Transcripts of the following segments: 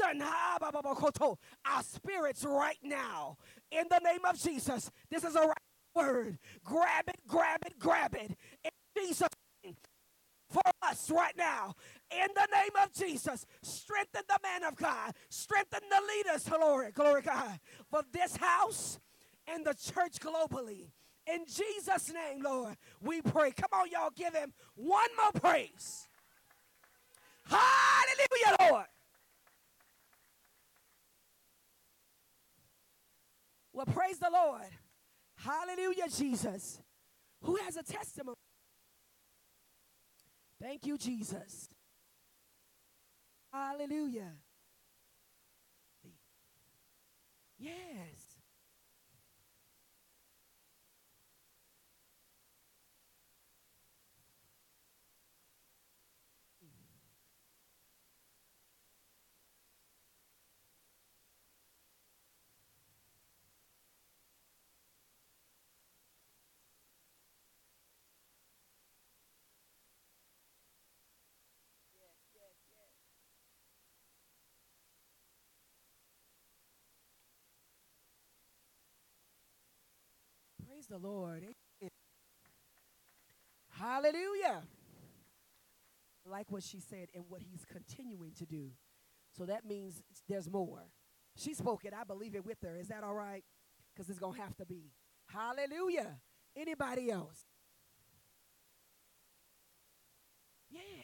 our spirits right now. In the name of Jesus. This is a right word. Grab it, grab it, grab it. In Jesus'. For us right now. In the name of Jesus. Strengthen the man of God. Strengthen the leaders. Glory, glory, God. For this house and the church globally. In Jesus' name, Lord, we pray. Come on, y'all, give him one more praise. Hallelujah, Lord. Well, praise the Lord. Hallelujah, Jesus. Who has a testimony? Thank you, Jesus. Hallelujah. Yes. Praise the Lord. Amen. Hallelujah. Like what she said and what he's continuing to do. So that means there's more. She spoke it. I believe it with her. Is that all right? Because it's going to have to be. Hallelujah. Anybody else? Yes.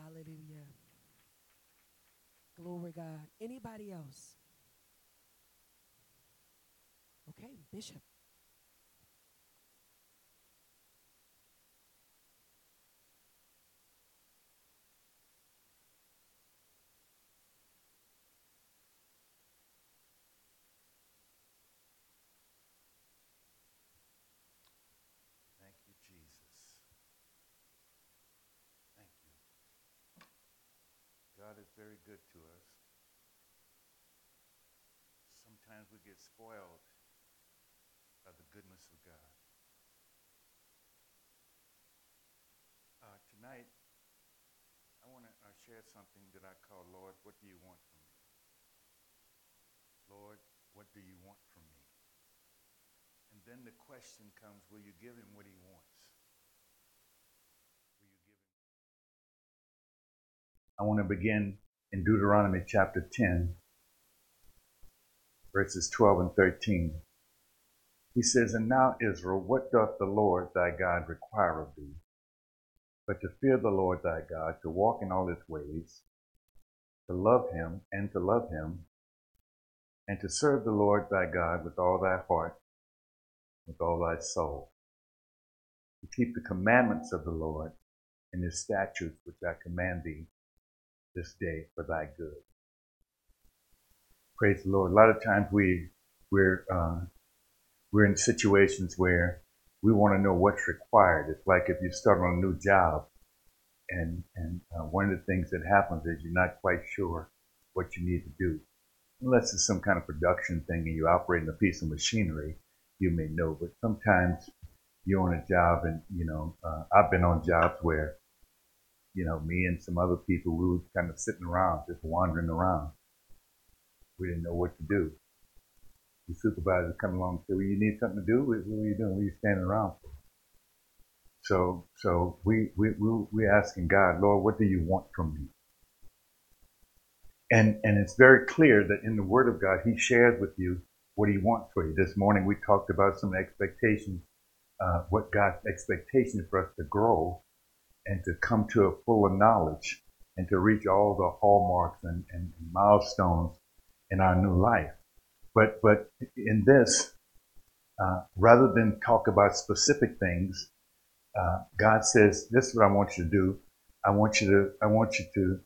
Hallelujah. Glory God. Anybody else? Okay, Bishop. Very good to us. Sometimes we get spoiled by the goodness of God. Uh, tonight, I want to uh, share something that I call, Lord, what do you want from me? Lord, what do you want from me? And then the question comes, will you give him what he wants? I want to begin in Deuteronomy chapter 10, verses 12 and 13. He says, And now, Israel, what doth the Lord thy God require of thee? But to fear the Lord thy God, to walk in all his ways, to love him and to love him, and to serve the Lord thy God with all thy heart, with all thy soul, to keep the commandments of the Lord and his statutes which I command thee this day for thy good. Praise the Lord. A lot of times we we're uh, we're in situations where we want to know what's required. It's like if you start on a new job, and and uh, one of the things that happens is you're not quite sure what you need to do, unless it's some kind of production thing and you operate in a piece of machinery, you may know. But sometimes you're on a job, and you know, uh, I've been on jobs where, you know, me and some other people, we were kind of sitting around, just wandering around. We didn't know what to do. The supervisor come along and say, "Well, you need something to do. What, are you doing? What are you standing around for?" So, so we we we we asking God, Lord, what do you want from me? And and it's very clear that in the Word of God, He shares with you what He wants for you. This morning we talked about some expectations, uh, what God's expectation for us to grow and to come to a fuller knowledge and to reach all the hallmarks and, and milestones in our new life. But but in this, uh, rather than talk about specific things, uh, God says, "This is what I want you to do. I want you to I want you to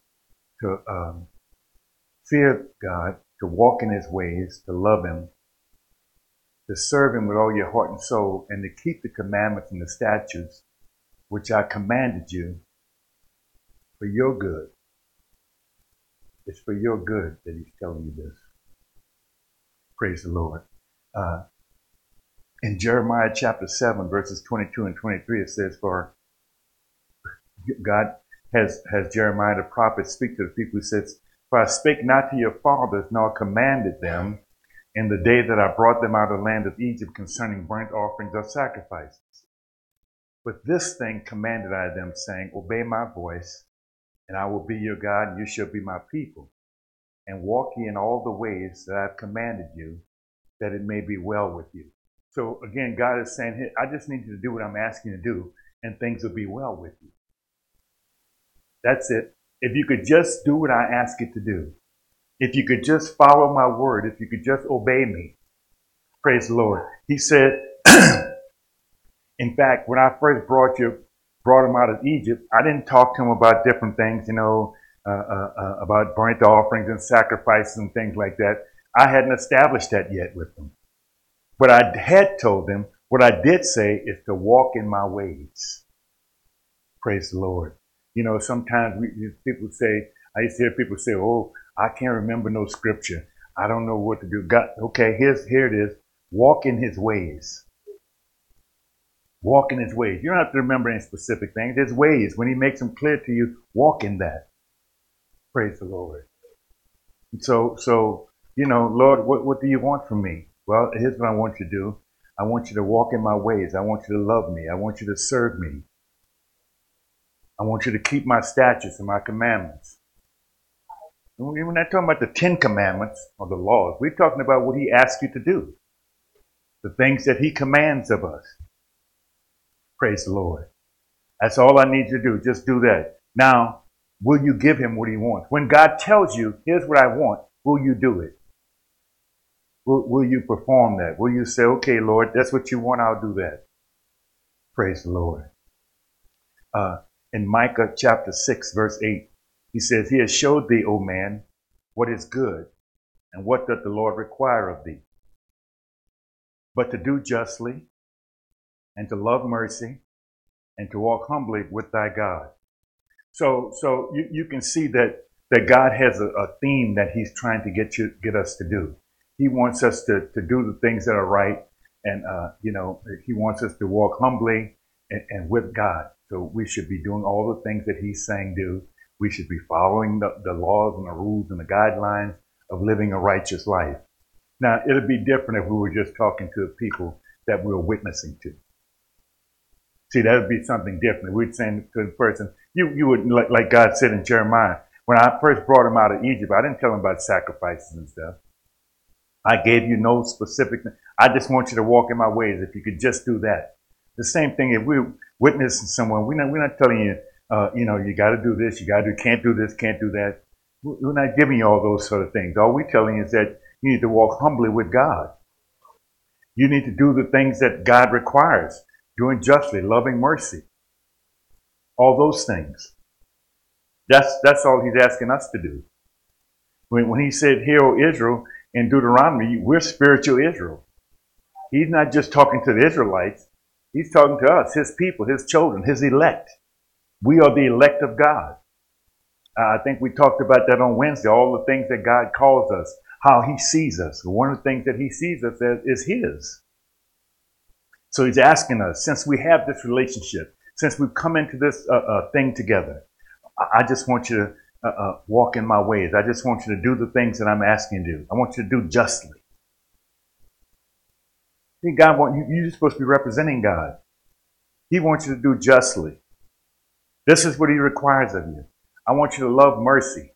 to um, fear God, to walk in His ways, to love Him, to serve Him with all your heart and soul, and to keep the commandments and the statutes which I commanded you for your good. It's for your good that He's telling you this. Praise the Lord. Uh, in Jeremiah chapter 7, verses 22 and 23, it says, For God has, has Jeremiah the prophet speak to the people who says, For I spake not to your fathers, nor commanded them in the day that I brought them out of the land of Egypt concerning burnt offerings or sacrifices. But this thing commanded I them, saying, Obey my voice, and I will be your God, and you shall be my people and walk ye in all the ways that I've commanded you, that it may be well with you. So again, God is saying, hey, I just need you to do what I'm asking you to do, and things will be well with you. That's it. If you could just do what I ask you to do, if you could just follow my word, if you could just obey me, praise the Lord. He said, in fact, when I first brought you, brought him out of Egypt, I didn't talk to him about different things, you know, uh, uh, uh, about burnt offerings and sacrifices and things like that. I hadn't established that yet with them. But I had told them, what I did say is to walk in my ways. Praise the Lord. You know, sometimes we, people say, I used to hear people say, oh, I can't remember no scripture. I don't know what to do. God, okay, here's, here it is. Walk in his ways. Walk in his ways. You don't have to remember any specific things. His ways. When he makes them clear to you, walk in that. Praise the Lord. So, so you know, Lord, what, what do you want from me? Well, here's what I want you to do. I want you to walk in my ways. I want you to love me. I want you to serve me. I want you to keep my statutes and my commandments. We're not talking about the Ten Commandments or the laws. We're talking about what He asks you to do, the things that He commands of us. Praise the Lord. That's all I need you to do. Just do that. Now, Will you give him what he wants? When God tells you, here's what I want, will you do it? Will, will you perform that? Will you say, okay, Lord, that's what you want, I'll do that? Praise the Lord. Uh, in Micah chapter 6, verse 8, he says, He has showed thee, O man, what is good, and what doth the Lord require of thee? But to do justly, and to love mercy, and to walk humbly with thy God. So, so you, you can see that that God has a, a, theme that He's trying to get you, get us to do. He wants us to, to do the things that are right, and uh, you know, He wants us to walk humbly and, and, with God. So we should be doing all the things that He's saying do. We should be following the, the laws and the rules and the guidelines of living a righteous life. Now, it'd be different if we were just talking to the people that we were witnessing to. See, that would be something different. We'd say to the person, you, you would, like, like God said in Jeremiah, when I first brought him out of Egypt, I didn't tell him about sacrifices and stuff. I gave you no specific, I just want you to walk in my ways. If you could just do that. The same thing if we're witnessing someone, we're not, we're not telling you, uh, you know, you got to do this, you got to do, can't do this, can't do that. We're not giving you all those sort of things. All we're telling you is that you need to walk humbly with God. You need to do the things that God requires, doing justly, loving mercy. All those things. That's, that's all he's asking us to do. When, when he said, Hear, O Israel, in Deuteronomy, we're spiritual Israel. He's not just talking to the Israelites, he's talking to us, his people, his children, his elect. We are the elect of God. I think we talked about that on Wednesday, all the things that God calls us, how he sees us. One of the things that he sees us as is his. So he's asking us, since we have this relationship, since we've come into this uh, uh, thing together, I, I just want you to uh, uh, walk in my ways. I just want you to do the things that I'm asking you to do. I want you to do justly. See, God want you, you're supposed to be representing God. He wants you to do justly. This is what he requires of you. I want you to love mercy.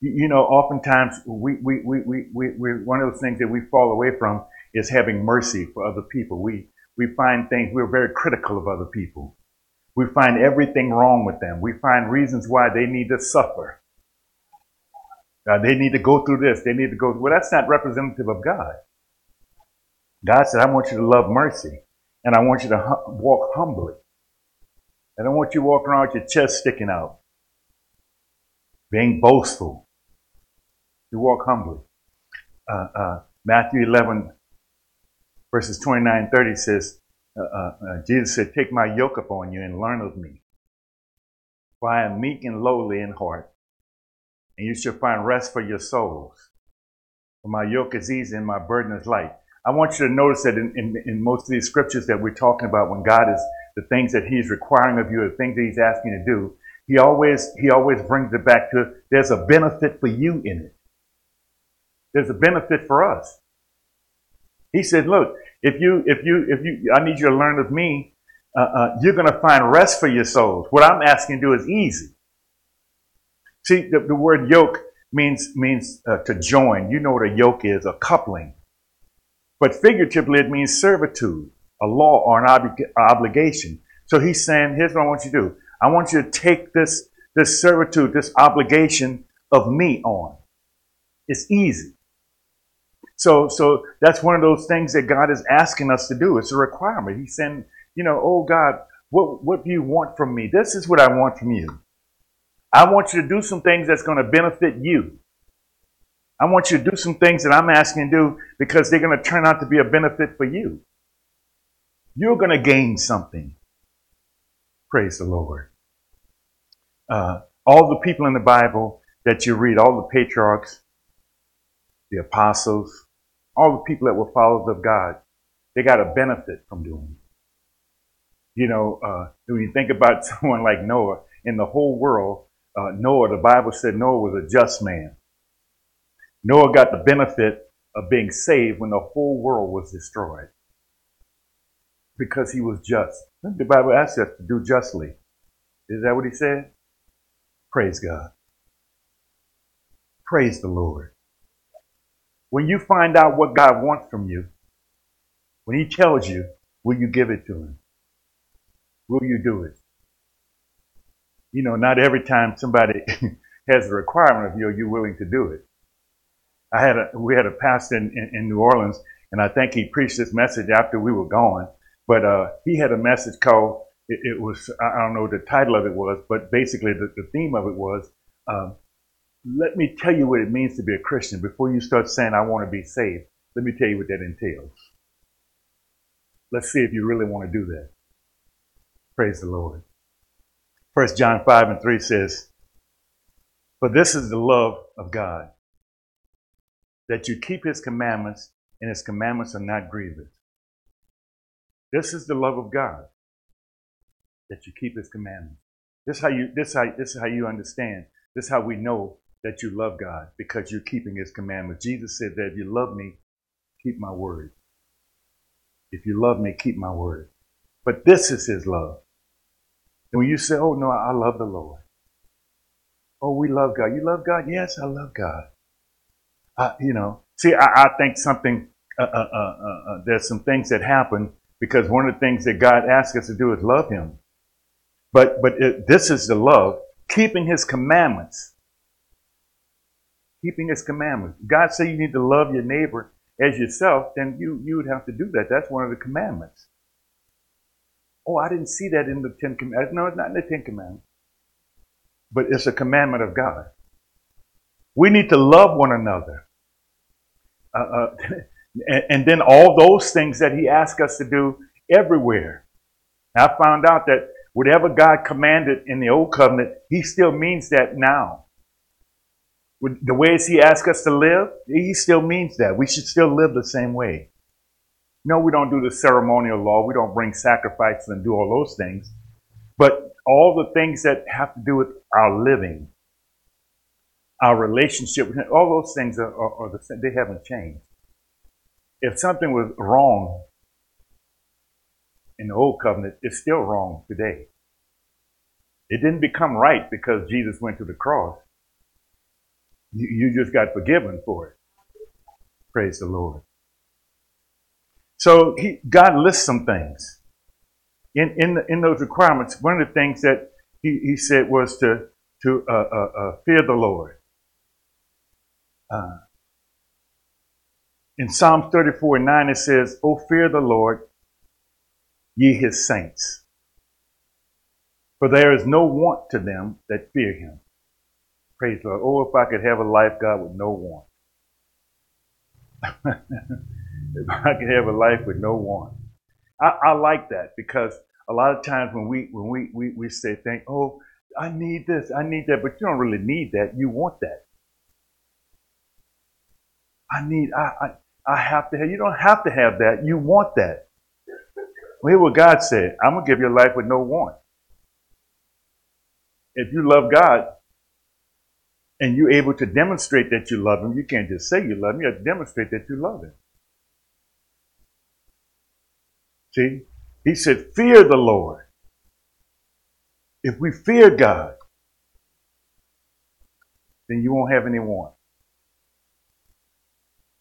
You, you know, oftentimes we, we, we, we, we, we, one of the things that we fall away from is having mercy for other people. We, we find things, we're very critical of other people. We find everything wrong with them. We find reasons why they need to suffer. Uh, they need to go through this. They need to go. Well, that's not representative of God. God said, I want you to love mercy and I want you to walk humbly. I don't want you walking around with your chest sticking out, being boastful. You walk humbly. Uh, uh, Matthew 11, verses 29 and 30 says, uh, uh, uh, Jesus said, Take my yoke upon you and learn of me. For I am meek and lowly in heart, and you shall find rest for your souls. For my yoke is easy and my burden is light. I want you to notice that in, in, in most of these scriptures that we're talking about, when God is the things that He's requiring of you, the things that He's asking you to do, He always He always brings it back to there's a benefit for you in it. There's a benefit for us. He said, "Look, if you, if you, if you, I need you to learn of me. Uh, uh, you're going to find rest for your souls. What I'm asking you to do is easy. See, the, the word yoke means means uh, to join. You know what a yoke is, a coupling. But figuratively, it means servitude, a law or an ob- obligation. So he's saying, here's what I want you to do. I want you to take this, this servitude, this obligation of me on. It's easy. So, so that's one of those things that God is asking us to do. It's a requirement. He's saying, you know, oh God, what, what do you want from me? This is what I want from you. I want you to do some things that's going to benefit you. I want you to do some things that I'm asking you to do because they're going to turn out to be a benefit for you. You're going to gain something. Praise the Lord. Uh, all the people in the Bible that you read, all the patriarchs, the apostles, all the people that were followers of God, they got a benefit from doing it. You know, uh, when you think about someone like Noah, in the whole world, uh, Noah, the Bible said Noah was a just man. Noah got the benefit of being saved when the whole world was destroyed because he was just. The Bible asks us to do justly. Is that what he said? Praise God. Praise the Lord. When you find out what God wants from you, when He tells you, will you give it to Him? Will you do it? You know, not every time somebody has a requirement of you, are you willing to do it? I had a, we had a pastor in, in, in New Orleans, and I think he preached this message after we were gone. But uh, he had a message called, it, it, was, I don't know what the title of it was, but basically the, the theme of it was um, let me tell you what it means to be a Christian before you start saying, I want to be saved. Let me tell you what that entails. Let's see if you really want to do that. Praise the Lord. First John 5 and 3 says, For this is the love of God, that you keep his commandments, and his commandments are not grievous. This is the love of God, that you keep his commandments. This is how you this how this is how you understand. This is how we know that you love God because you're keeping his commandments. Jesus said that if you love me, keep my word. If you love me, keep my word. But this is his love. And when you say, Oh no, I love the Lord. Oh, we love God. You love God? Yes, I love God. You know, see, I, I think something, uh uh, uh, uh, uh, there's some things that happen because one of the things that God asks us to do is love Him. But, but it, this is the love, keeping His commandments. Keeping His commandments. God said you need to love your neighbor as yourself, then you, you would have to do that. That's one of the commandments. Oh, I didn't see that in the Ten Commandments. No, it's not in the Ten Commandments but it's a commandment of God. We need to love one another. Uh, uh, and, and, then all those things that He asked us to do everywhere. I found out that whatever God commanded in the Old Covenant, He still means that now. The ways He asks us to live, He still means that. We should still live the same way. No, we don't do the ceremonial law. We don't bring sacrifices and do all those things. But all the things that have to do with our living, our relationship all those things are, are, are the. They haven't changed. If something was wrong in the old covenant, it's still wrong today. It didn't become right because Jesus went to the cross. You, you just got forgiven for it. Praise the Lord. So he, God lists some things in in, in those requirements, one of the things that he, he said was to to uh, uh, uh, fear the Lord. Uh, in Psalms 34 and 9, it says, "O fear the Lord, ye his saints, for there is no want to them that fear him." Praise the Lord. Oh, if I could have a life, God, with no want. if I could have a life with no want. I, I like that because a lot of times when we when we, we, we say think, oh, I need this, I need that, but you don't really need that. You want that. I need, I, I, I have to have, you don't have to have that. You want that. Well, hear what God said. I'm to give you a life with no want. If you love God and you're able to demonstrate that you love Him, you can't just say you love Him, you have to demonstrate that you love Him. See? He said, Fear the Lord. If we fear God, then you won't have any want.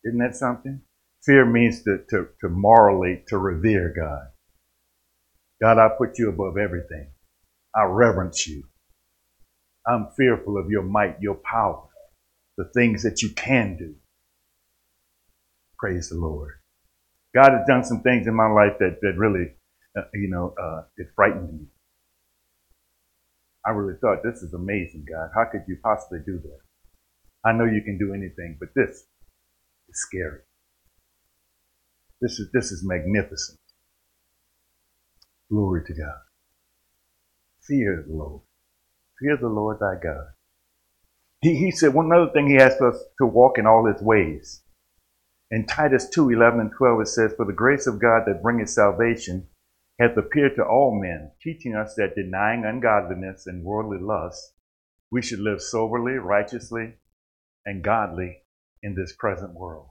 Isn't that something? Fear means to, to, to morally, to revere God. God, I put you above everything. I reverence you. I'm fearful of your might, your power, the things that you can do. Praise the Lord. God has done some things in my life that, that really uh, you know, uh, it frightened me. I really thought, this is amazing, God. How could you possibly do that? I know you can do anything, but this is scary. This is, this is magnificent. Glory to God. Fear the Lord. Fear the Lord thy God. He, he said one other thing he asked us to walk in all his ways. In Titus 2, 11 and 12, it says, For the grace of God that bringeth salvation hath appeared to all men, teaching us that denying ungodliness and worldly lusts, we should live soberly, righteously, and godly in this present world.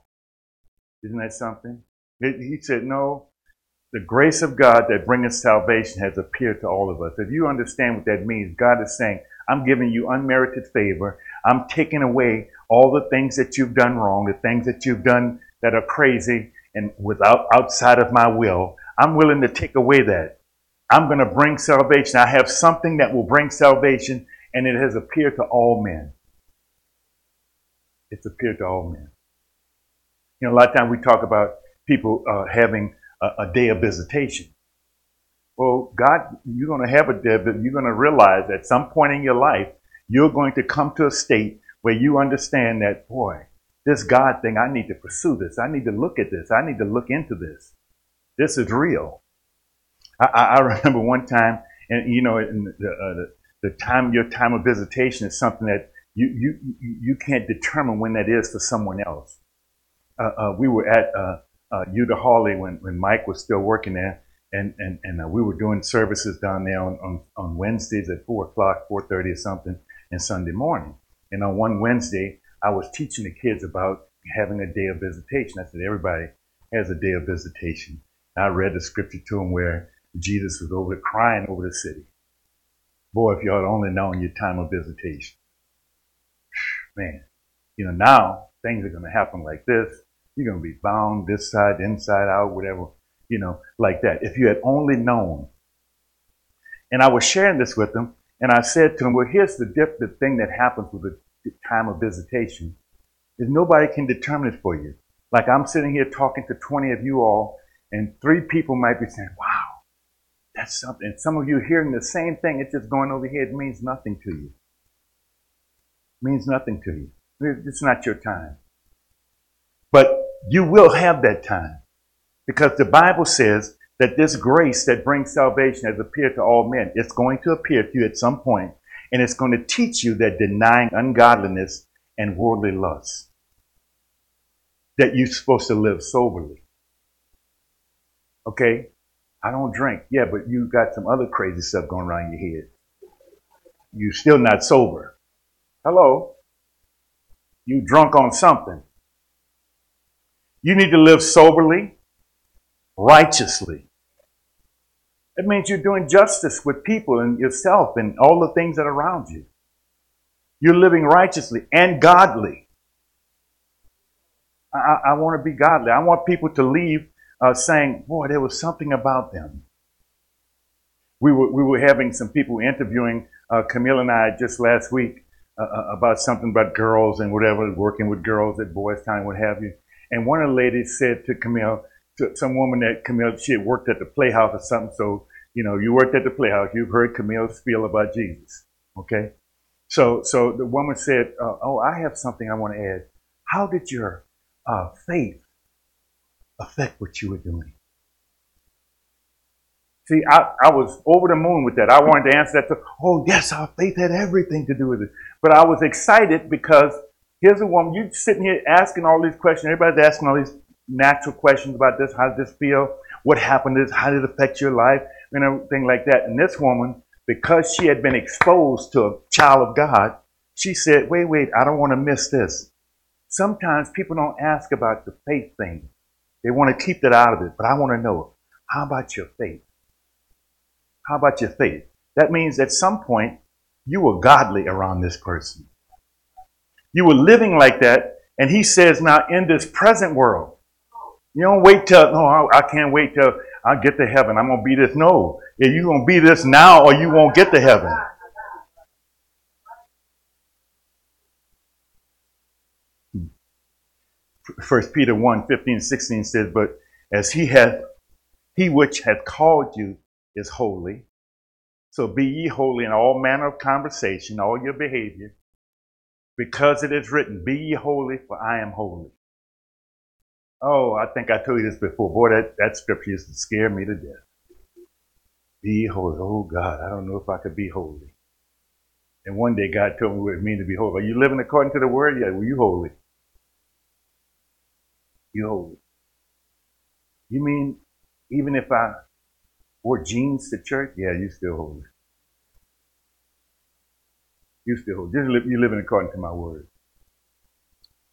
Isn't that something? He said, No, the grace of God that bringeth salvation has appeared to all of us. If you understand what that means, God is saying, I'm giving you unmerited favor. I'm taking away all the things that you've done wrong, the things that you've done that are crazy and without outside of my will. I'm willing to take away that. I'm going to bring salvation. I have something that will bring salvation, and it has appeared to all men. It's appeared to all men. You know, a lot of times we talk about people uh, having a, a, day of visitation. Well, God, you're going to have a day, but you're going to realize at some point in your life, you're going to come to a state where you understand that, boy, this God thing, I need to pursue this. I need to look at this. I need to look into this. This is real. I, I remember one time, and you know, the, uh, the, the time your time of visitation is something that You, you, you can't determine when that is for someone else. Uh, uh, we were at uh, Uta Halee when, when Mike was still working there, and, and, and uh, we were doing services down there on, on, on Wednesdays at 4 o'clock, 4.30 or something, and Sunday morning. And on one Wednesday, I was teaching the kids about having a day of visitation. I said, everybody has a day of visitation. I read the scripture to them where Jesus was over crying over the city. Boy, if you had only known your time of visitation. Man, you know, now things are going to happen like this. You're going to be bound this side, inside out, whatever, you know, like that. If you had only known. And I was sharing this with them, and I said to them, well, here's the, diff- the thing that happens with the time of visitation is nobody can determine it for you. Like I'm sitting here talking to 20 of you all, and three people might be saying, wow, that's something. And some of you hearing the same thing, it's just going over here. It means nothing to you. It means nothing to you. It's not your time. But you will have that time because the Bible says that this grace that brings salvation has appeared to all men. It's going to appear to you at some point, and it's going to teach you that denying ungodliness and worldly lust, that you're supposed to live soberly. Okay? I don't drink. Yeah, but you got some other crazy stuff going around your head. You're still not sober. Hello? You drunk on something. You need to live soberly, righteously. It means you're doing justice with people and yourself and all the things that are around you. You're living righteously and godly. I, I want to be godly. I want people to leave uh, saying, boy, there was something about them. We were, we were having some people interviewing uh, Camille and I just last week uh, uh about something about girls and whatever, working with girls at Boys Town, what have you. And one of the ladies said to Camille, to some woman that Camille, she had worked at the Playhouse or something. So, you know, you worked at the Playhouse, you've heard Camille spiel about Jesus. Okay? So, so the woman said, uh, Oh, I have something I want to add. How did your uh, faith affect what you were doing? See, I, I was over the moon with that. I wanted to answer that. To, oh, yes, our faith had everything to do with it. But I was excited because here's a woman, You're sitting here asking all these questions. Everybody's asking all these natural questions about this. How does this feel? What happened? This? How did it affect your life? And everything like that. And this woman, because she had been exposed to a child of God, she said, wait, wait, I don't want to miss this. Sometimes people don't ask about the faith thing. They want to keep that out of it. But I want to know, how about your faith? How about your faith? That means at some point you were godly around this person. You were living like that. And he says, now in this present world, you don't wait till, no, I can't wait till I get to heaven. I'm going to be this. No. You're going to be this now or you won't get to heaven. First Peter 1, 15, 16 says, But as he hath, he which hath called you is holy. So be ye holy in all manner of conversation, all your behavior, because it is written, Be ye holy, for I am holy. Oh, I think I told you this before. Boy, that, that scripture used to scare me to death. Be holy. Oh, God, I don't know if I could be holy. And one day God told me what it means to be holy. Are you living according to the word? Yeah, well, you holy. You holy. You mean even if I wore jeans to church? Yeah, you still holy. You still holy. Just live, you're living according to my word.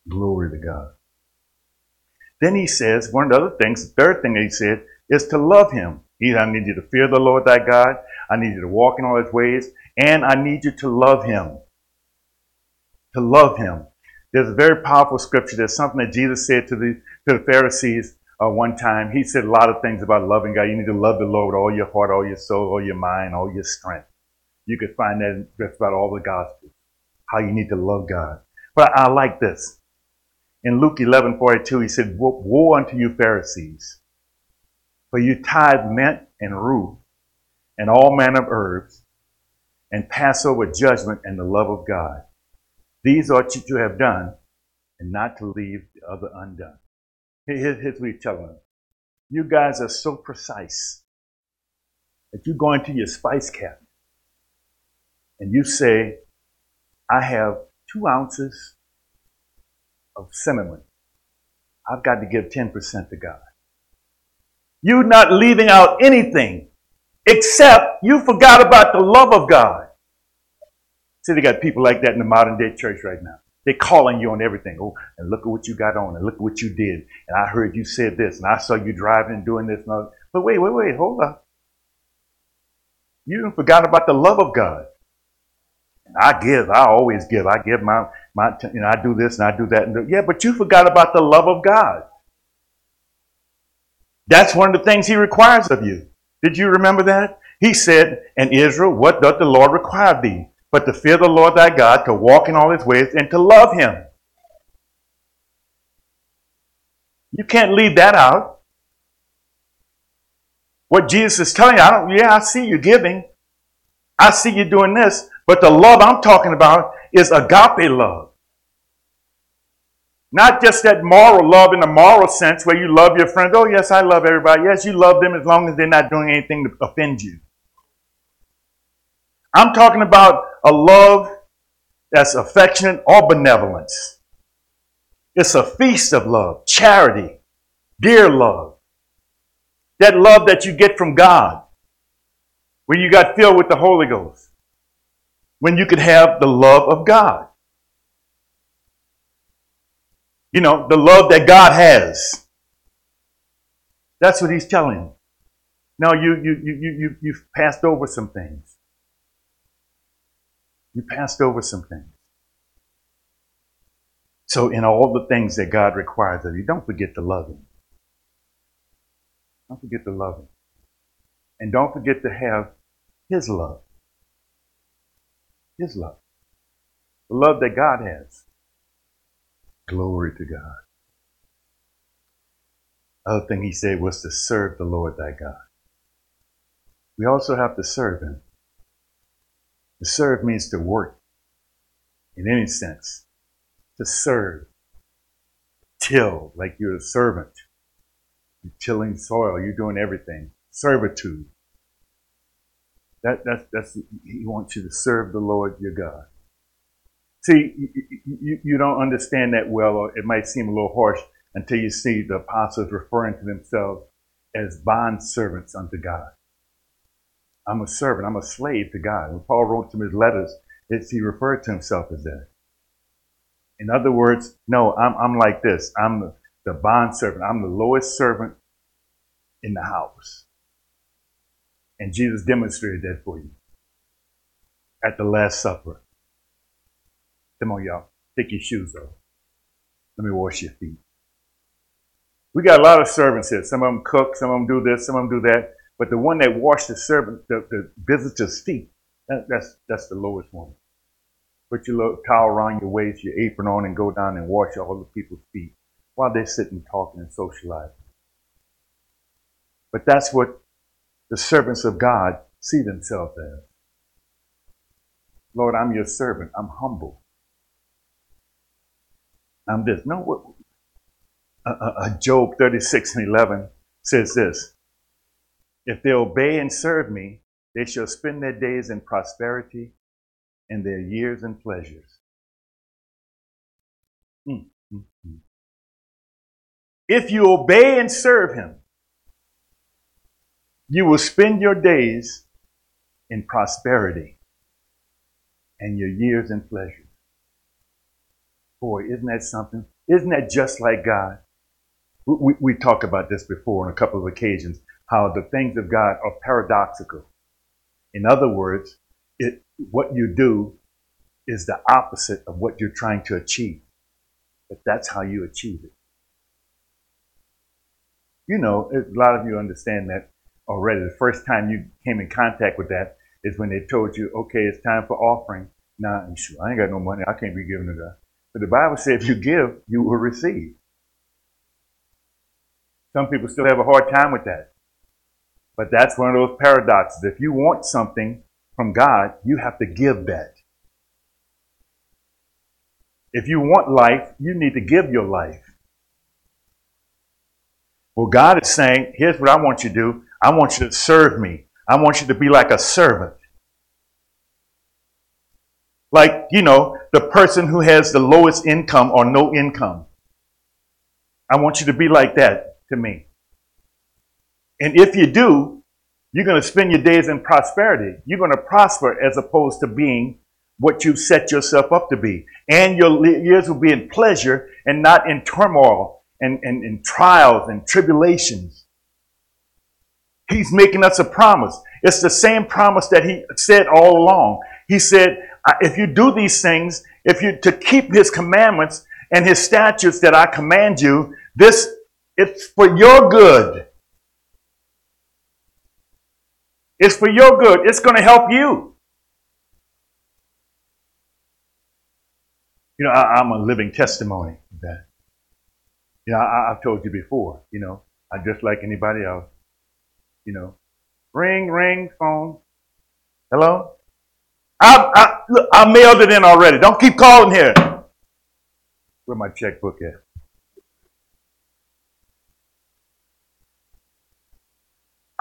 Glory to God. Then he says, one of the other things, the third thing that he said, is to love him. He, I need you to fear the Lord thy God. I need you to walk in all his ways. And I need you to love him. To love him. There's a very powerful scripture. There's something that Jesus said to the, to the Pharisees uh, one time. He said a lot of things about loving God. You need to love the Lord with all your heart, all your soul, all your mind, all your strength. You could find that in just about all the Gospels, how you need to love God. But I like this. In Luke 11, 42, he said, Woe unto you Pharisees, for you tithe mint and rue and all manner of herbs, and pass over judgment and the love of God. These ought you to have done, and not to leave the other undone. Here's what he's telling them. You guys are so precise that you go into your spice cabinet and you say, I have two ounces of cinnamon, I've got to give 10% to God. You're not leaving out anything except you forgot about the love of God. See, they got people like that in the modern day church right now. They're calling you on everything. Oh, and look at what you got on, and look at what you did. And I heard you said this, and I saw you driving and doing this. And all. But wait, wait, wait, hold up. You forgot about the love of God. I give, I always give. I give my, my you know, I do this and I do that. And do, yeah, but you forgot about the love of God. That's one of the things He requires of you. Did you remember that? He said, And Israel, what doth the Lord require thee? But to fear the Lord thy God, to walk in all his ways, and to love him. You can't leave that out. What Jesus is telling you, I don't, yeah, I see you giving. I see you doing this. But the love I'm talking about is agape love. Not just that moral love in the moral sense where you love your friends. Oh, yes, I love everybody. Yes, you love them as long as they're not doing anything to offend you. I'm talking about a love that's affectionate or benevolence. It's a feast of love, charity, dear love. That love that you get from God when you got filled with the Holy Ghost. When you could have the love of God. You know, the love that God has. That's what he's telling you. Now you you you you you've passed over some things. You passed over some things. So, in all the things that God requires of you, don't forget to love Him. Don't forget to love Him. And don't forget to have His love. His love. The love that God has. Glory to God. Other thing he said was to serve the Lord thy God. We also have to serve him. To serve means to work in any sense. To serve. Till, like you're a servant. You're tilling soil, you're doing everything. Servitude. That, that, that's, he wants you to serve the Lord your God. See, you, you, you don't understand that well, or it might seem a little harsh until you see the apostles referring to themselves as bond servants unto God. I'm a servant. I'm a slave to God. When Paul wrote to his letters, he referred to himself as that. In other words, no, I'm, I'm like this. I'm the, the bond servant. I'm the lowest servant in the house. And Jesus demonstrated that for you at the Last Supper. Come on, y'all. Take your shoes off. Let me wash your feet. We got a lot of servants here. Some of them cook, some of them do this, some of them do that. But the one that washed the servant, the, the visitor's feet, that, that's that's the lowest one. Put your little towel around your waist, your apron on, and go down and wash all the people's feet while they're sitting talking and socializing. But that's what the servants of God see themselves as. Lord, I'm your servant. I'm humble. I'm this. No, what? Uh, uh, Job 36 and 11 says this if they obey and serve me, they shall spend their days in prosperity and their years in pleasures. Mm, mm, mm. If you obey and serve him, you will spend your days in prosperity and your years in pleasure. Boy, isn't that something? Isn't that just like God? We, we, we talked about this before on a couple of occasions how the things of God are paradoxical. In other words, it, what you do is the opposite of what you're trying to achieve. But that's how you achieve it. You know, a lot of you understand that already. The first time you came in contact with that is when they told you, okay, it's time for offering. Now, nah, I ain't got no money. I can't be giving to God. But the Bible says if you give, you will receive. Some people still have a hard time with that. But that's one of those paradoxes. If you want something from God, you have to give that. If you want life, you need to give your life. Well, God is saying, here's what I want you to do. I want you to serve me. I want you to be like a servant. like, you know, the person who has the lowest income or no income. I want you to be like that to me. And if you do, you're going to spend your days in prosperity. You're going to prosper as opposed to being what you've set yourself up to be. And your years will be in pleasure and not in turmoil and, and, and trials and tribulations. He's making us a promise. It's the same promise that he said all along. He said, if you do these things, if you to keep his commandments and his statutes that I command you, this it's for your good. It's for your good. It's going to help you. You know, I, am a living testimony of that. You know, I, I've told you before, you know, I'm just like anybody else. You know, ring, ring, phone. Hello? I, I, look, I mailed it in already. Don't keep calling here. Where my checkbook at?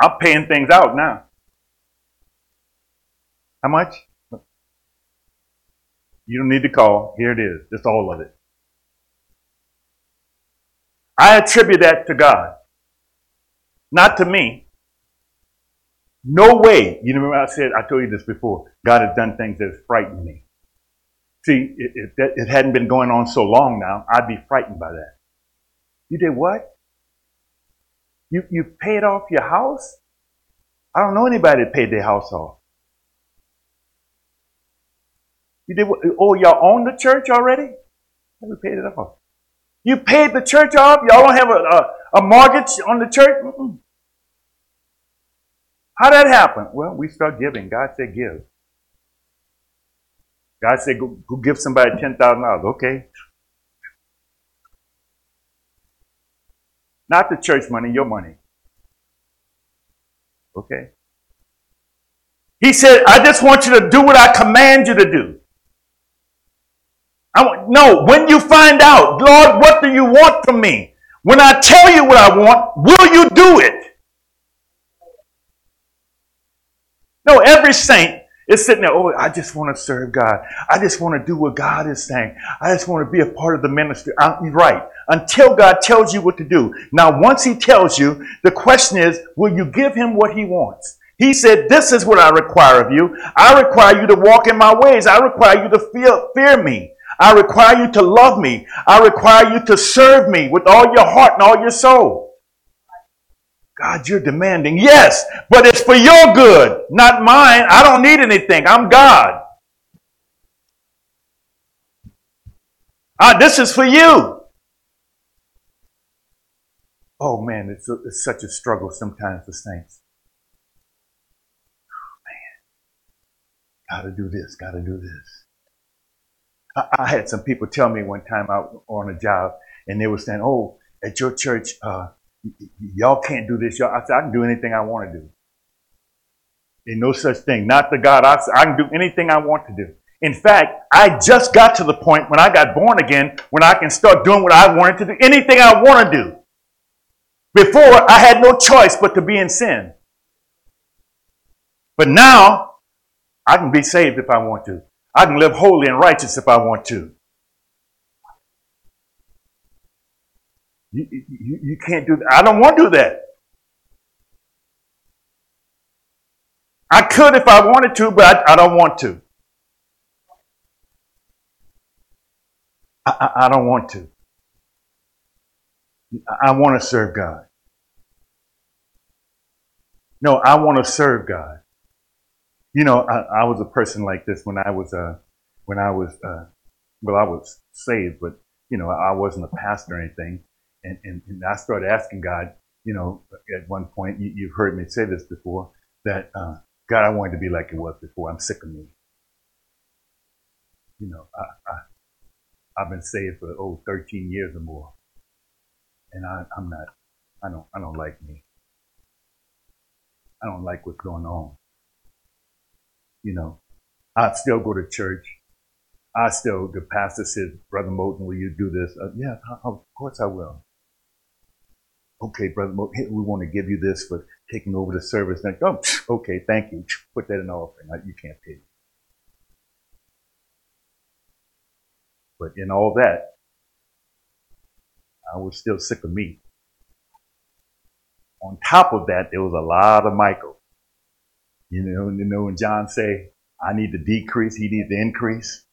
I'm paying things out now. How much? You don't need to call. Here it is. Just all of it. I attribute that to God, not to me. No way. You remember I said, I told you this before. God has done things that frightened me. See, if it, it hadn't been going on so long now, I'd be frightened by that. You did what? You, you paid off your house? I don't know anybody that paid their house off. You did what? Oh, y'all own the church already? We paid it off. You paid the church off? Y'all don't have a, a, a mortgage on the church? Mm-mm. How that happen? Well, we start giving. God said give. God said go, go give somebody $10,000. Okay. Not the church money, your money. Okay. He said, I just want you to do what I command you to do. I want, no, when you find out, Lord, what do you want from me? When I tell you what I want, will you do it? No, every saint is sitting there, oh, I just want to serve God. I just want to do what God is saying. I just want to be a part of the ministry. I'm right. Until God tells you what to do. Now, once He tells you, the question is, will you give Him what He wants? He said, This is what I require of you. I require you to walk in my ways. I require you to fear, fear me. I require you to love me. I require you to serve me with all your heart and all your soul. God, you're demanding. Yes, but it's for your good, not mine. I don't need anything. I'm God. Ah, this is for you. Oh man, it's, a, it's such a struggle sometimes for saints. Oh, man, gotta do this, gotta do this. I, had some people tell me one time out on a job, and they were saying, "Oh, at your church, uh, y'all can't do this." Y'all, I said, "I can do anything I want to do. Ain't no such thing. Not the God. I, I can do anything I want to do. In fact, I just got to the point when I got born again, when I can start doing what I wanted to do, anything I want to do. Before, I had no choice but to be in sin. But now, I can be saved if I want to. I can live holy and righteous if I want to. You, you, you can't do that. I don't want to do that. I could if I wanted to, but I, I don't want to. I, I, I don't want to. I want to serve God. No, I want to serve God. You know, I, I, was a person like this when I was, uh, when I was, uh, well, I was saved, but, you know, I wasn't a pastor or anything. And, and, and I started asking God, you know, at one point, you, have heard me say this before, that, uh, God, I wanted to be like it was before. I'm sick of me. You know, I, I, have been saved for, oh, 13 years or more. And I, I'm not, I don't, I don't like me. I don't like what's going on you know, I still go to church. I still, the pastor said, Brother Moten, will you do this? Uh, yeah, of course I will. Okay, Brother we want to give you this for taking over the service. And, oh, okay, thank you. Put that in offering. You can't pay. But in all that, I was still sick of me. On top of that, there was a lot of Micheal. You know, you know when John say, I need to decrease, he needs to increase.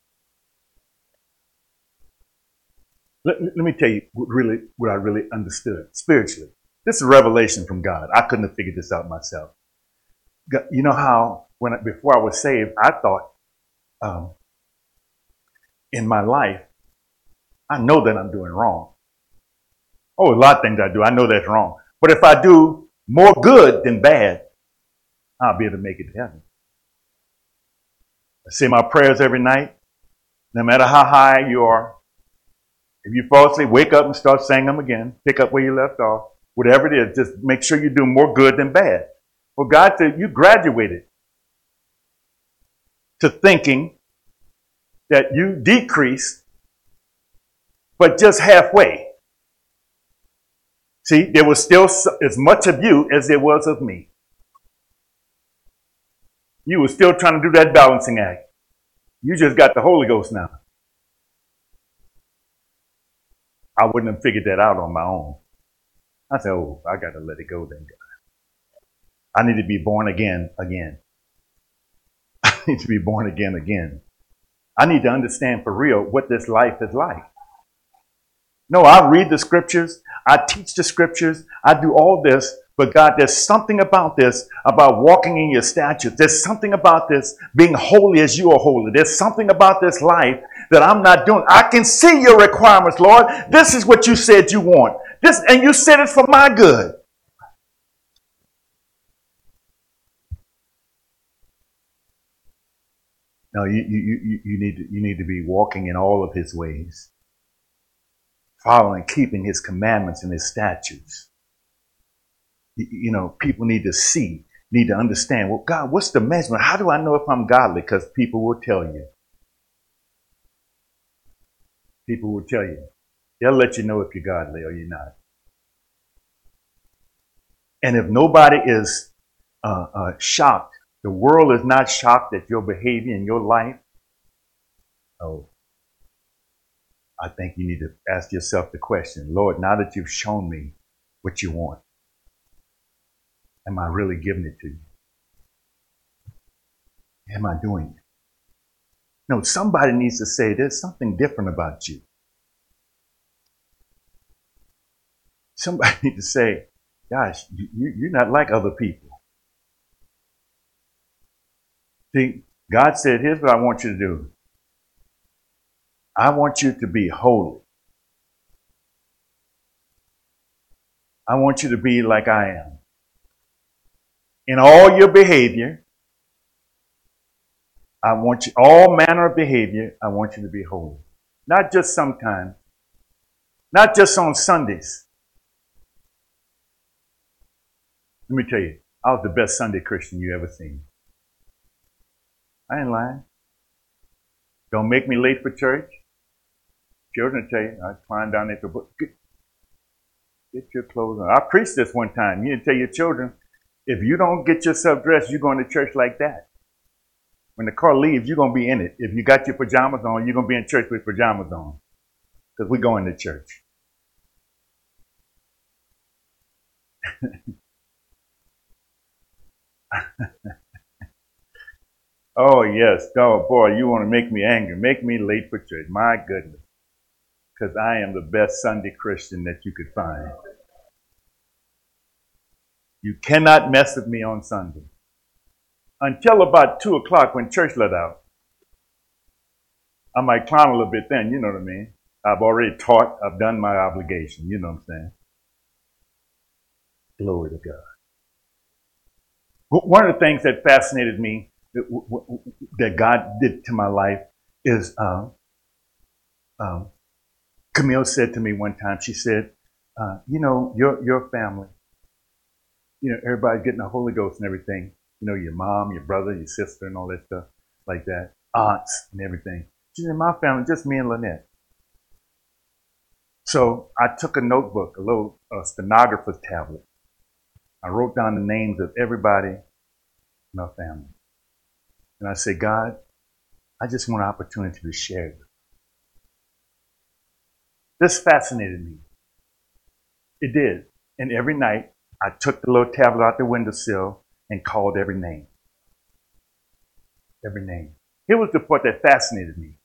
Let, let me tell you what really what I really understood spiritually. This is a revelation from God. I couldn't have figured this out myself. You know how when I, before I was saved, I thought um, in my life, I know that I'm doing wrong. Oh, a lot of things I do, I know that's wrong. But if I do more good than bad, I'll be able to make it to heaven. I say my prayers every night, no matter how high you are. If you fall asleep, wake up and start saying them again. Pick up where you left off. Whatever it is, just make sure you do more good than bad. Well, God said you graduated to thinking that you decreased, but just halfway. See, there was still as much of you as there was of me. You were still trying to do that balancing act. You just got the Holy Ghost now. I wouldn't have figured that out on my own. I said, oh, I got to let it go then. God. I need to be born again, again. I need to be born again, again. I need to understand for real what this life is like. No, I read the scriptures, I teach the scriptures, I do all this, but God, there's something about this, about walking in your statutes. There's something about this being holy as you are holy. There's something about this life that I'm not doing. I can see your requirements, Lord. This is what you said you want. This, and you said it for my good. No, you, you, you, you, need to, you need to be walking in all of his ways, following, keeping his commandments and his statutes. You, you know, people need to see, need to understand, well, God, what's the measurement? How do I know if I'm godly? Because people will tell you. People will tell you. They'll let you know if you're godly or you're not. And if nobody is uh, uh, shocked the world is not shocked at your behavior in your life. Oh, I think you need to ask yourself the question Lord, now that you've shown me what you want, am I really giving it to you? Am I doing it? No, somebody needs to say there's something different about you. Somebody needs to say, gosh, you, you're not like other people. See, God said, here's what I want you to do. I want you to be holy. I want you to be like I am. In all your behavior, I want you, all manner of behavior, I want you to be holy. Not just sometimes. Not just on Sundays. Let me tell you, I was the best Sunday Christian you ever seen. I ain't lying. Don't make me late for church. Children tell you, I climb down there to book. Get, get your clothes on. I preached this one time. You tell your children, if you don't get yourself dressed, you're going to church like that. When the car leaves, you're going to be in it. If you got your pajamas on, you're going to be in church with pajamas on. Because we're going to church. Oh, yes. Oh, boy, you want to make me angry. Make me late for church. My goodness. Because I am the best Sunday Christian that you could find. You cannot mess with me on Sunday. Until about 2 o'clock when church let out. I might clown a little bit then, you know what I mean? I've already taught, I've done my obligation, you know what I'm saying? Glory to God. One of the things that fascinated me that God did to my life is um, um, Camille said to me one time, she said, uh, you know, your, your family, you know, everybody's getting the Holy Ghost and everything. You know, your mom, your brother, your sister, and all that stuff like that, aunts and everything. She said, my family, just me and Lynette. So I took a notebook, a little uh, stenographer's tablet. I wrote down the names of everybody in my family. And I said, God, I just want an opportunity to share This fascinated me. It did. And every night, I took the little tablet out the windowsill and called every name. Every name. Here was the part that fascinated me.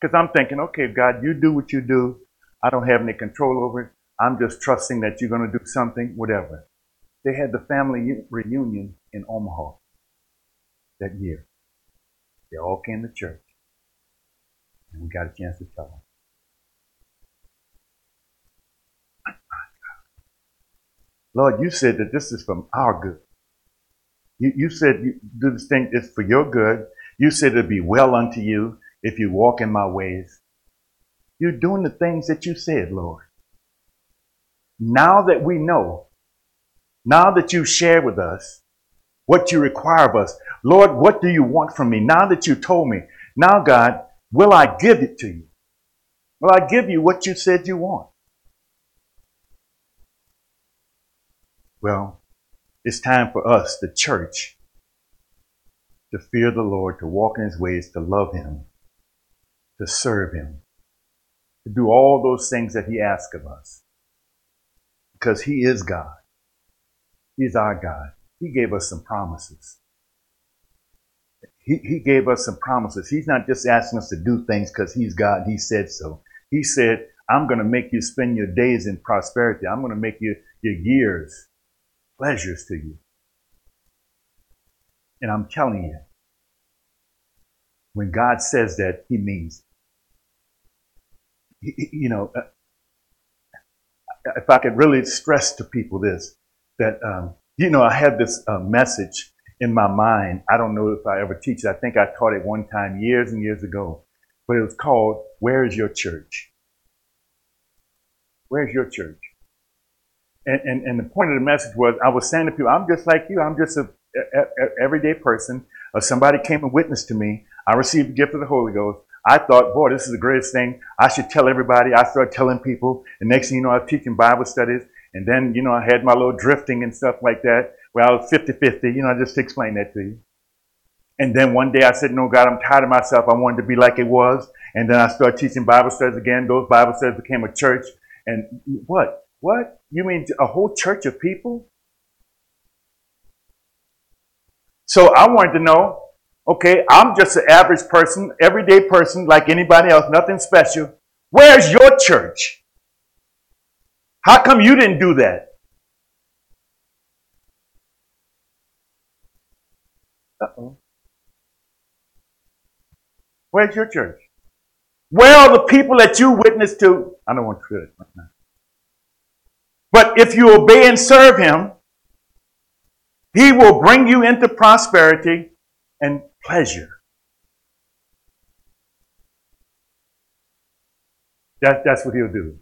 Because I'm thinking, okay, God, you do what you do. I don't have any control over it. I'm just trusting that you're going to do something, whatever. They had the family reunion in Omaha that year. They all came to church. And we got a chance to tell them. Lord, you said that this is from our good. You, you said do this thing, it's for your good. You said it'll be well unto you if you walk in my ways. You're doing the things that you said, Lord. Now that we know, now that you share with us what you require of us, Lord, what do you want from me? Now that you told me, now, God, will I give it to you? Will I give you what you said you want? Well, it's time for us, the church, to fear the Lord, to walk in his ways, to love him, to serve him, to do all those things that he asks of us. Because he is God. He's our God. He gave us some promises. He, he gave us some promises. He's not just asking us to do things because he's God. He said so. He said, I'm going to make you spend your days in prosperity. I'm going to make you your years pleasures to you. And I'm telling you, when God says that, He means, you know, uh, if I could really stress to people this, that, um, you know, I had this uh, message in my mind. I don't know if I ever teach it. I think I taught it one time years and years ago, but it was called, Where is Your Church? Where's your church? And, and, and, the point of the message was I was saying to people, I'm just like you. I'm just a, a, a everyday person. Or somebody came and witnessed to me. I received the gift of the Holy Ghost. I thought, boy, this is the greatest thing. I should tell everybody. I started telling people. And next thing you know, I was teaching Bible studies. And then, you know, I had my little drifting and stuff like that. Well, I was 50-50. You know, I just explained that to you. And then one day I said, no, God, I'm tired of myself. I wanted to be like it was. And then I started teaching Bible studies again. Those Bible studies became a church. And what? What? You mean a whole church of people? So I wanted to know, okay, I'm just an average person, everyday person like anybody else, nothing special. Where's your church? How come you didn't do that? Uh-oh. Where's your church? Where are the people that you witnessed to? I don't want to do it right now. But if you obey and serve him, he will bring you into prosperity and pleasure. That, that's what he'll do.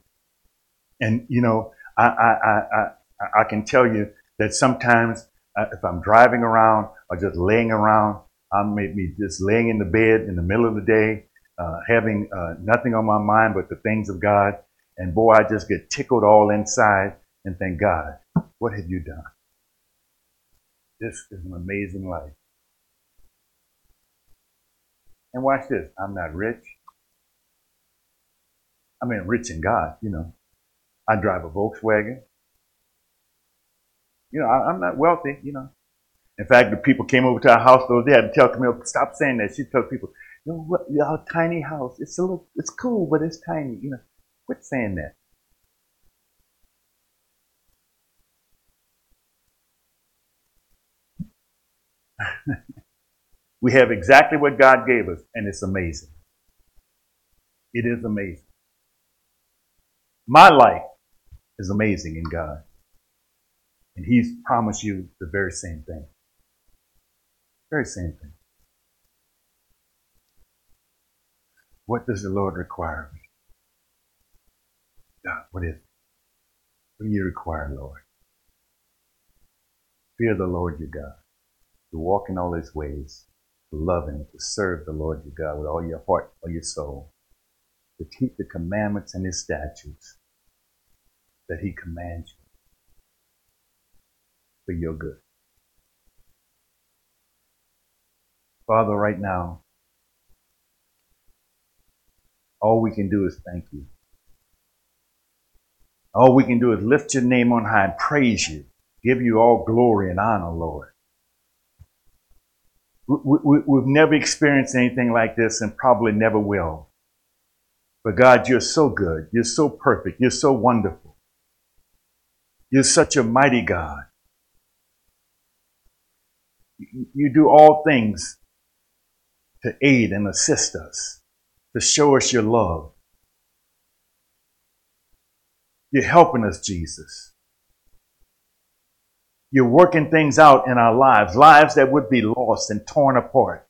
And, you know, I, I, I, I, I can tell you that sometimes uh, if I'm driving around or just laying around, I'm maybe just laying in the bed in the middle of the day, uh, having uh, nothing on my mind but the things of God. And boy, I just get tickled all inside and thank God, what have you done? This is an amazing life. And watch this. I'm not rich. I mean, rich in God, you know. I drive a Volkswagen. You know, I, am not wealthy, you know. In fact, the people came over to our house those days. I had to tell Camille, stop saying that. She tells people, you know what, our tiny house, it's a little, it's cool, but it's tiny, you know. Quit saying that. we have exactly what God gave us, and it's amazing. It is amazing. My life is amazing in God. And He's promised you the very same thing. Very same thing. What does the Lord require of me? God, what is it? What do you require, Lord? Fear the Lord your God to walk in all his ways, to love him, to serve the Lord your God with all your heart, all your soul, to keep the commandments and his statutes that he commands you for your good. Father, right now, all we can do is thank you. All we can do is lift your name on high and praise you, give you all glory and honor, Lord. We, we, we've never experienced anything like this and probably never will. But God, you're so good. You're so perfect. You're so wonderful. You're such a mighty God. You do all things to aid and assist us, to show us your love. You're helping us, Jesus. You're working things out in our lives, lives that would be lost and torn apart.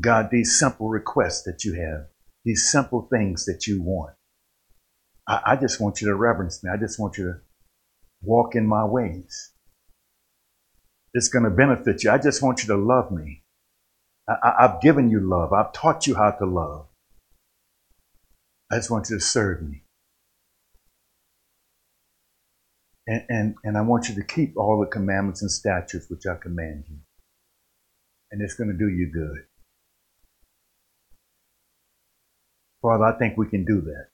God, these simple requests that you have, these simple things that you want, I, I just want you to reverence me. I just want you to walk in my ways. It's going to benefit you. I just want you to love me. I, have given you love. I've taught you how to love. I just want you to serve me. And, and, and I want you to keep all the commandments and statutes which I command you. And it's going to do you good. Father, I think we can do that.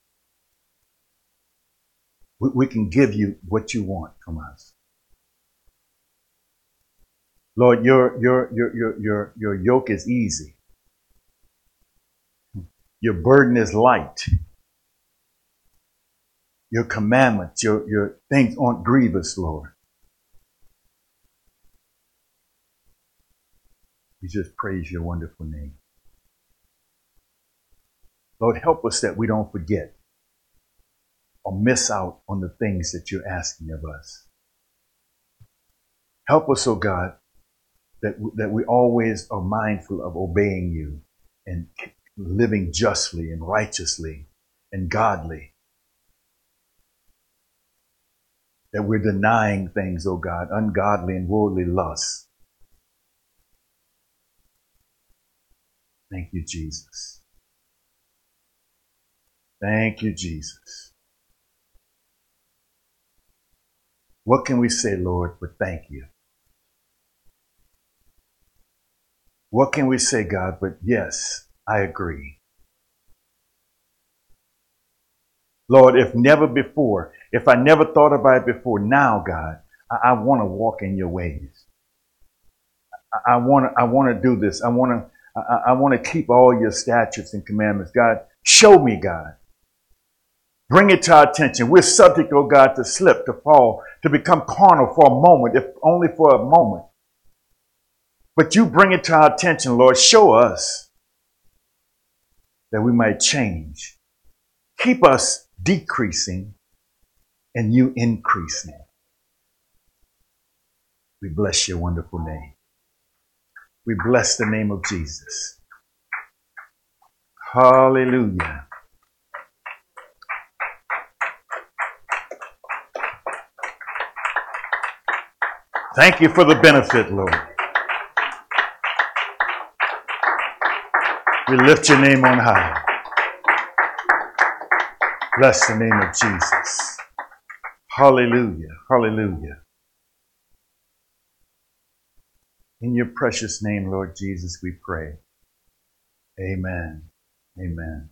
We, we can give you what you want from us. Lord, your, your, your, your, your, your yoke is easy. Your burden is light. Your commandments, your, your things aren't grievous, Lord. We just praise your wonderful name. Lord, help us that we don't forget or miss out on the things that you're asking of us. Help us, oh God, that, that we always are mindful of obeying you and living justly and righteously and godly. That we're denying things, oh God, ungodly and worldly lusts. Thank you, Jesus. Thank you, Jesus. What can we say, Lord, but thank you? What can we say, God, but yes, I agree. Lord, if never before, if I never thought about it before, now, God, I, I want to walk in your ways. I, want to I want to do this. I want to I, I want to keep all your statutes and commandments. God, show me, God. Bring it to our attention. We're subject, oh God, to slip, to fall, to become carnal for a moment, if only for a moment. But you bring it to our attention, Lord. Show us that we might change. Keep us decreasing and you increasing. We bless your wonderful name. We bless the name of Jesus. Hallelujah. Thank you for the benefit, Lord. We lift your name on high. Bless the name of Jesus. Hallelujah. Hallelujah. In your precious name, Lord Jesus, we pray. Amen. Amen.